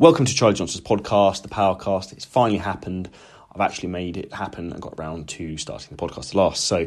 Welcome to Charlie Johnson's podcast, the Powercast. It's finally happened. I've actually made it happen and got around to starting the podcast last. So,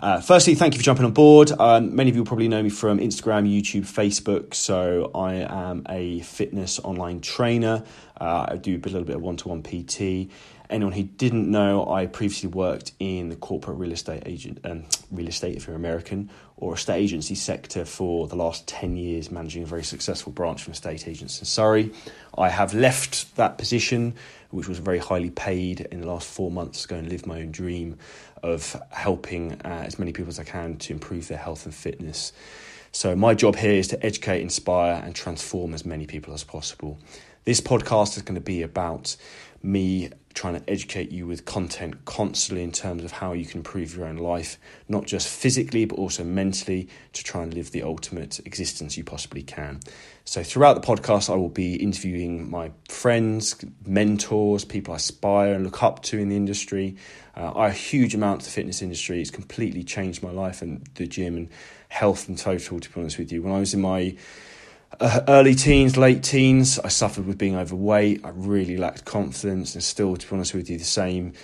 uh, firstly, thank you for jumping on board. Um, many of you probably know me from Instagram, YouTube, Facebook. So, I am a fitness online trainer. Uh, I do a little bit of one to one PT. Anyone who didn't know, I previously worked in the corporate real estate agent, um, real estate if you're American, or estate agency sector for the last 10 years, managing a very successful branch from estate agents in Surrey. I have left that position, which was very highly paid, in the last four months to go and live my own dream of helping uh, as many people as I can to improve their health and fitness. So, my job here is to educate, inspire, and transform as many people as possible. This podcast is going to be about me trying to educate you with content constantly in terms of how you can improve your own life, not just physically, but also mentally, to try and live the ultimate existence you possibly can. So, throughout the podcast, I will be interviewing my friends, mentors, people I aspire and look up to in the industry. Uh, I a huge amount of the fitness industry. It's completely changed my life and the gym and health in total, to be honest with you. When I was in my uh, early teens, late teens, I suffered with being overweight. I really lacked confidence, and still, to be honest with you, the same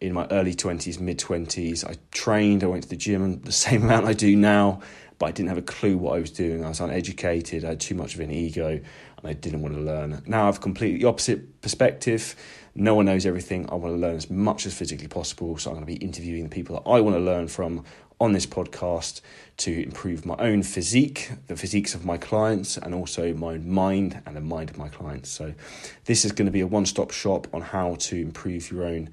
in my early 20s, mid 20s. I trained, I went to the gym the same amount I do now, but I didn't have a clue what I was doing. I was uneducated, I had too much of an ego, and I didn't want to learn. Now I have completely opposite perspective. No one knows everything. I want to learn as much as physically possible, so I'm going to be interviewing the people that I want to learn from on this podcast to improve my own physique, the physiques of my clients, and also my own mind and the mind of my clients. So, this is going to be a one stop shop on how to improve your own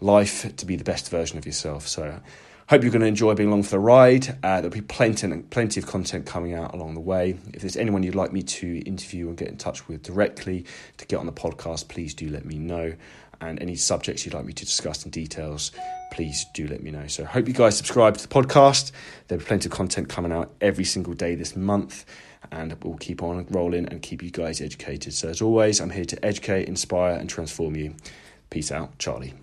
life to be the best version of yourself. So, Hope you're going to enjoy being along for the ride. Uh, there'll be plenty, plenty of content coming out along the way. If there's anyone you'd like me to interview and get in touch with directly to get on the podcast, please do let me know. And any subjects you'd like me to discuss in details, please do let me know. So, hope you guys subscribe to the podcast. There'll be plenty of content coming out every single day this month, and we'll keep on rolling and keep you guys educated. So, as always, I'm here to educate, inspire, and transform you. Peace out, Charlie.